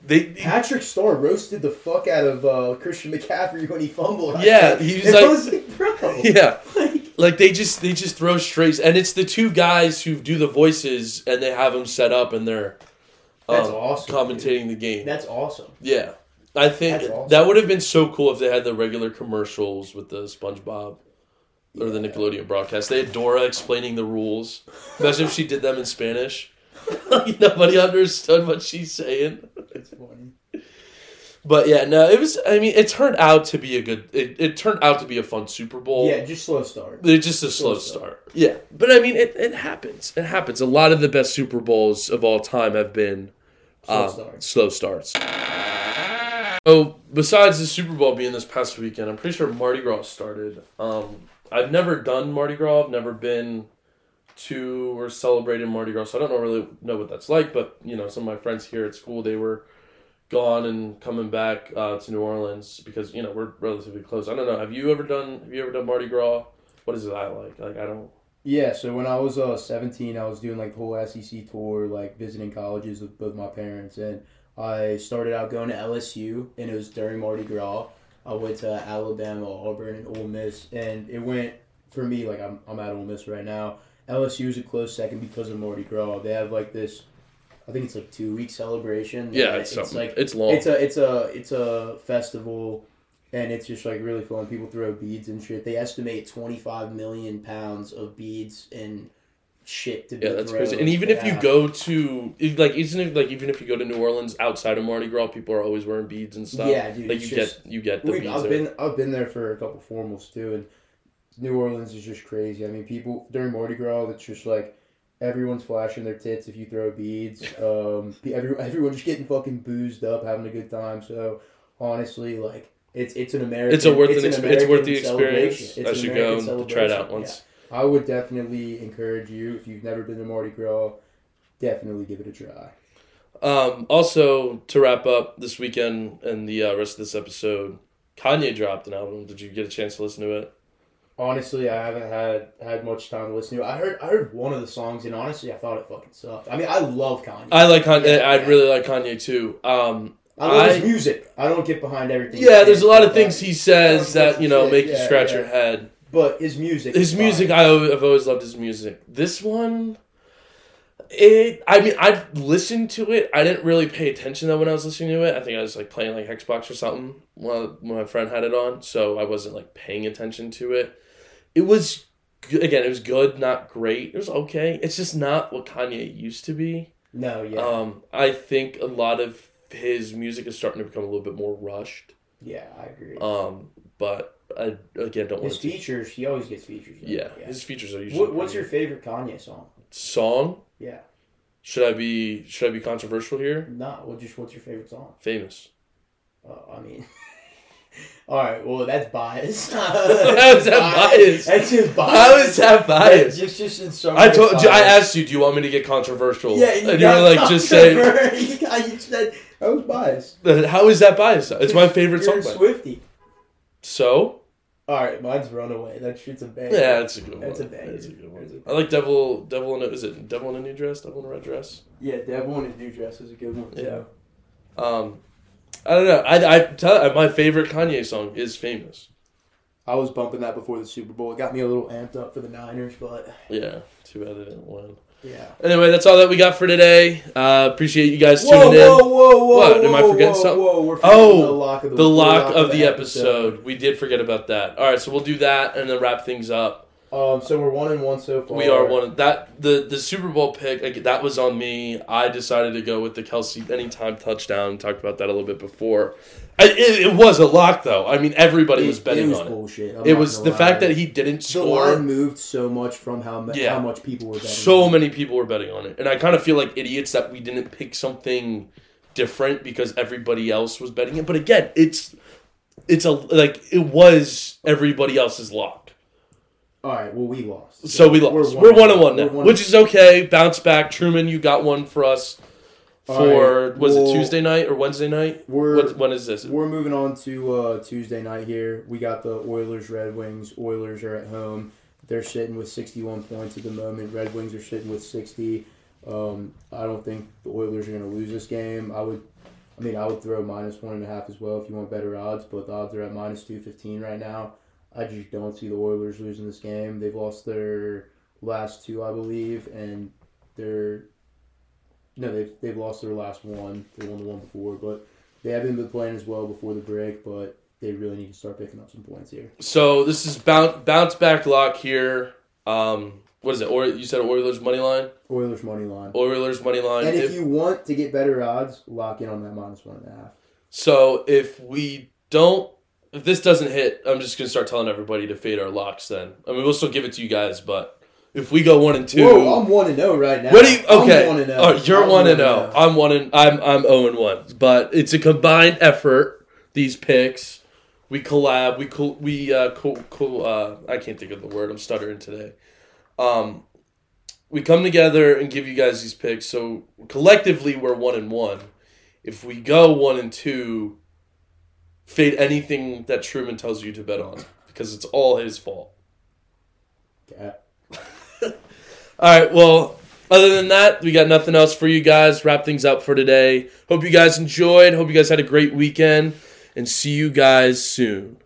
[SPEAKER 1] they
[SPEAKER 2] Patrick Star roasted the fuck out of uh, Christian McCaffrey when he fumbled.
[SPEAKER 1] Yeah, he was like-
[SPEAKER 2] was like, bro, (laughs)
[SPEAKER 1] yeah
[SPEAKER 2] like,
[SPEAKER 1] like they just they just throw straight and it's the two guys who do the voices and they have them set up and they're
[SPEAKER 2] That's
[SPEAKER 1] um,
[SPEAKER 2] awesome,
[SPEAKER 1] commentating the game.
[SPEAKER 2] that's awesome.
[SPEAKER 1] yeah, I think
[SPEAKER 2] awesome.
[SPEAKER 1] that would have been so cool if they had the regular commercials with the SpongeBob or the Nickelodeon broadcast. They had Dora explaining the rules. Imagine if she did them in Spanish. like (laughs) nobody understood what she's saying.
[SPEAKER 2] It's funny.
[SPEAKER 1] But yeah, no, it was. I mean, it turned out to be a good. It, it turned out to be a fun Super Bowl.
[SPEAKER 2] Yeah, just slow start.
[SPEAKER 1] It's just a slow
[SPEAKER 2] Slow
[SPEAKER 1] start. Yeah, but I mean, it, it happens. It happens. A lot of the best Super Bowls of all time have been
[SPEAKER 2] Slow
[SPEAKER 1] uh,
[SPEAKER 2] start.
[SPEAKER 1] slow starts. So, besides the Super Bowl being this past weekend, I'm pretty sure Mardi Gras started. Um, I've never done Mardi Gras. I've never been to or celebrated Mardi Gras, so I don't know really know what that's like. But you know, some of my friends here at school, they were gone and coming back uh, to New Orleans because you know we're relatively close. I don't know. Have you ever done? Have you ever done Mardi Gras? What is that like? Like I don't.
[SPEAKER 2] Yeah, so when I was uh, 17, I was doing like the whole SEC tour, like visiting colleges with both my parents, and I started out going to LSU, and it was during Mardi Gras. I went to Alabama, Auburn, and Ole Miss, and it went for me like I'm I'm at Ole Miss right now. LSU is a close second because of Mardi Gras. They have like this, I think it's like two week celebration.
[SPEAKER 1] Yeah,
[SPEAKER 2] and
[SPEAKER 1] it's,
[SPEAKER 2] like
[SPEAKER 1] it's long.
[SPEAKER 2] it's a it's a it's a festival, and it's just like really fun. People throw beads and shit. They estimate twenty five million pounds of beads and shit to be
[SPEAKER 1] yeah, that's
[SPEAKER 2] thrown.
[SPEAKER 1] crazy. And even if you go to like, isn't it like even if you go to New Orleans outside of Mardi Gras, people are always wearing beads and stuff.
[SPEAKER 2] Yeah, dude,
[SPEAKER 1] Like you
[SPEAKER 2] just-
[SPEAKER 1] get you get the beads
[SPEAKER 2] I've
[SPEAKER 1] there.
[SPEAKER 2] been I've been there for a couple formals too, and New Orleans is just crazy. I mean, people during Mardi Gras, it's just like everyone's flashing their tits if you throw beads. (laughs) Um, every, everyone's just getting fucking boozed up, having a good time. So honestly, like it's it's an American.
[SPEAKER 1] It's a worth an
[SPEAKER 2] an
[SPEAKER 1] exp- it's worth the experience.
[SPEAKER 2] It's
[SPEAKER 1] I should go and try it out once.
[SPEAKER 2] Yeah. I would definitely encourage you if you've never been to Mardi Gras, definitely give it a try.
[SPEAKER 1] Um, also, to wrap up this weekend and the uh, rest of this episode, Kanye dropped an album. Did you get a chance to listen to it?
[SPEAKER 2] Honestly, I haven't had had much time to listen to it. I heard I heard one of the songs, and honestly, I thought it fucking sucked. I mean, I love Kanye.
[SPEAKER 1] I like Kanye.
[SPEAKER 2] Yeah,
[SPEAKER 1] I
[SPEAKER 2] yeah.
[SPEAKER 1] really like Kanye too. Um,
[SPEAKER 2] I love
[SPEAKER 1] I-
[SPEAKER 2] his music. I don't get behind everything.
[SPEAKER 1] yeah, there's a lot of things he says that you know make you scratch
[SPEAKER 2] yeah.
[SPEAKER 1] your head.
[SPEAKER 2] But his music.
[SPEAKER 1] His
[SPEAKER 2] is
[SPEAKER 1] music. I, I've always loved his music. This one, it. I mean, I listened to it. I didn't really pay attention though when I was listening to it. I think I was like playing like Xbox or something while when my friend had it on, so I wasn't like paying attention to it. It was again, it was good, not great. It was okay. It's just not what Kanye used to be.
[SPEAKER 2] No, yeah.
[SPEAKER 1] Um, I think a lot of his music is starting to become a little bit more rushed.
[SPEAKER 2] Yeah, I agree.
[SPEAKER 1] Um, but I again don't want
[SPEAKER 2] his features, he always gets features. in.
[SPEAKER 1] Yeah, his features are usually.
[SPEAKER 2] What, what's your favorite Kanye song?
[SPEAKER 1] song?
[SPEAKER 2] Yeah.
[SPEAKER 1] Should I be should I be controversial here?
[SPEAKER 2] Not. Well, just what's your favorite song?
[SPEAKER 1] Famous.
[SPEAKER 2] Uh, I mean. (laughs) All right. Well, that's bias. (laughs) (laughs)
[SPEAKER 1] How is that bias?
[SPEAKER 2] That's just bias.
[SPEAKER 1] How is that bias?
[SPEAKER 2] Just, just in some
[SPEAKER 1] I told you. I asked you, do you want me to get controversial?
[SPEAKER 2] Yeah,
[SPEAKER 1] and you were like, just say,
[SPEAKER 2] controver- you, got, you said was bias.
[SPEAKER 1] how is that bias? It's my favorite
[SPEAKER 2] You're
[SPEAKER 1] song.
[SPEAKER 2] Swifty.
[SPEAKER 1] So
[SPEAKER 2] All right, mine's Runaway. That shit's a banger.
[SPEAKER 1] yeah, that's a good one.
[SPEAKER 2] That's a banger.
[SPEAKER 1] That's a good one.
[SPEAKER 2] That's a
[SPEAKER 1] I like Devil. Devil in a, is it Devil in a new dress? Devil in a red dress.
[SPEAKER 2] Yeah, Devil in a New Dress is a good one too.
[SPEAKER 1] Yeah. Um, I don't know. I I tell my favorite Kanye song is Famous.
[SPEAKER 2] I was bumping that before the Super Bowl. It got me a little amped up for the Niners, but
[SPEAKER 1] Yeah. Too bad they didn't win.
[SPEAKER 2] Yeah.
[SPEAKER 1] Anyway, that's all that we got for today. Uh, appreciate you guys
[SPEAKER 2] Whoa,
[SPEAKER 1] tuning in.
[SPEAKER 2] whoa, whoa, whoa!
[SPEAKER 1] What? Am I forgetting
[SPEAKER 2] whoa,
[SPEAKER 1] something?
[SPEAKER 2] Whoa, we're forgetting
[SPEAKER 1] Oh,
[SPEAKER 2] the lock of the,
[SPEAKER 1] The lock of the episode. We did forget about that. All right, so we'll do that and then wrap things up.
[SPEAKER 2] Um, so we're one and one so far.
[SPEAKER 1] We are one that the the Super Bowl pick. Like, that was on me. I decided to go with the Kelce anytime touchdown. Talked about that a little bit before. I, it, it was a lock though. I mean, everybody
[SPEAKER 2] It-
[SPEAKER 1] was betting
[SPEAKER 2] it was
[SPEAKER 1] on it.
[SPEAKER 2] bullshit. I'm
[SPEAKER 1] It
[SPEAKER 2] not
[SPEAKER 1] was
[SPEAKER 2] gonna
[SPEAKER 1] the fact that he didn't
[SPEAKER 2] the
[SPEAKER 1] score.
[SPEAKER 2] line moved so much from how mu-
[SPEAKER 1] Yeah.
[SPEAKER 2] how much people were betting.
[SPEAKER 1] So
[SPEAKER 2] on
[SPEAKER 1] many people were betting on it, and I kind of feel like idiots that we didn't pick something different because everybody else was betting it. But again, it's it's a like it was everybody else's lock.
[SPEAKER 2] All right. Well, we lost.
[SPEAKER 1] So we lost. We're, one and one now,
[SPEAKER 2] one
[SPEAKER 1] which is okay. Bounce back, Truman. You got one for us for
[SPEAKER 2] right,
[SPEAKER 1] was
[SPEAKER 2] well,
[SPEAKER 1] it Tuesday night or Wednesday night?
[SPEAKER 2] We're
[SPEAKER 1] What, when is this?
[SPEAKER 2] We're moving on to uh, Tuesday night here. We got the Oilers Red Wings. Oilers are at home. They're sitting with 61 points at the moment. Red Wings are sitting with 60. Um, I don't think the Oilers are going to lose this game. I would, I mean, I would throw minus one and a half as well if you want better odds, but the odds are at minus 215 right now. I just don't see the Oilers losing this game. They've lost their last two, I believe, and they're no, they've they've lost their last one. They won the one before, but they haven't been playing as well before the break, but they really need to start picking up some points here.
[SPEAKER 1] So this is bounce bounce back lock here. Um, what is it? Or you said Oilers money line.
[SPEAKER 2] Oilers money line.
[SPEAKER 1] Oilers money line.
[SPEAKER 2] And if
[SPEAKER 1] If-
[SPEAKER 2] you want to get better odds, lock in on that minus one and a half.
[SPEAKER 1] So if we don't, if this doesn't hit, I'm just gonna start telling everybody to fade our locks. Then I mean we'll still give it to you guys, but if we go one and two,
[SPEAKER 2] Whoa, I'm one and zero right now.
[SPEAKER 1] what do you? Okay,
[SPEAKER 2] I'm one and oh.
[SPEAKER 1] oh, you're
[SPEAKER 2] I'm
[SPEAKER 1] one and zero. I'm one and I'm I'm zero and one. But it's a combined effort. These picks, we collab. We col- we uh, co- co- uh I can't think of the word. I'm stuttering today. Um, we come together and give you guys these picks. So collectively, we're one and one. If we go one and two, fade anything that Truman tells you to bet on because it's all his fault.
[SPEAKER 2] Okay. (laughs)
[SPEAKER 1] All right. Well, other than that, we got nothing else for you guys. Wrap things up for today. Hope you guys enjoyed. Hope you guys had a great weekend, and see you guys soon.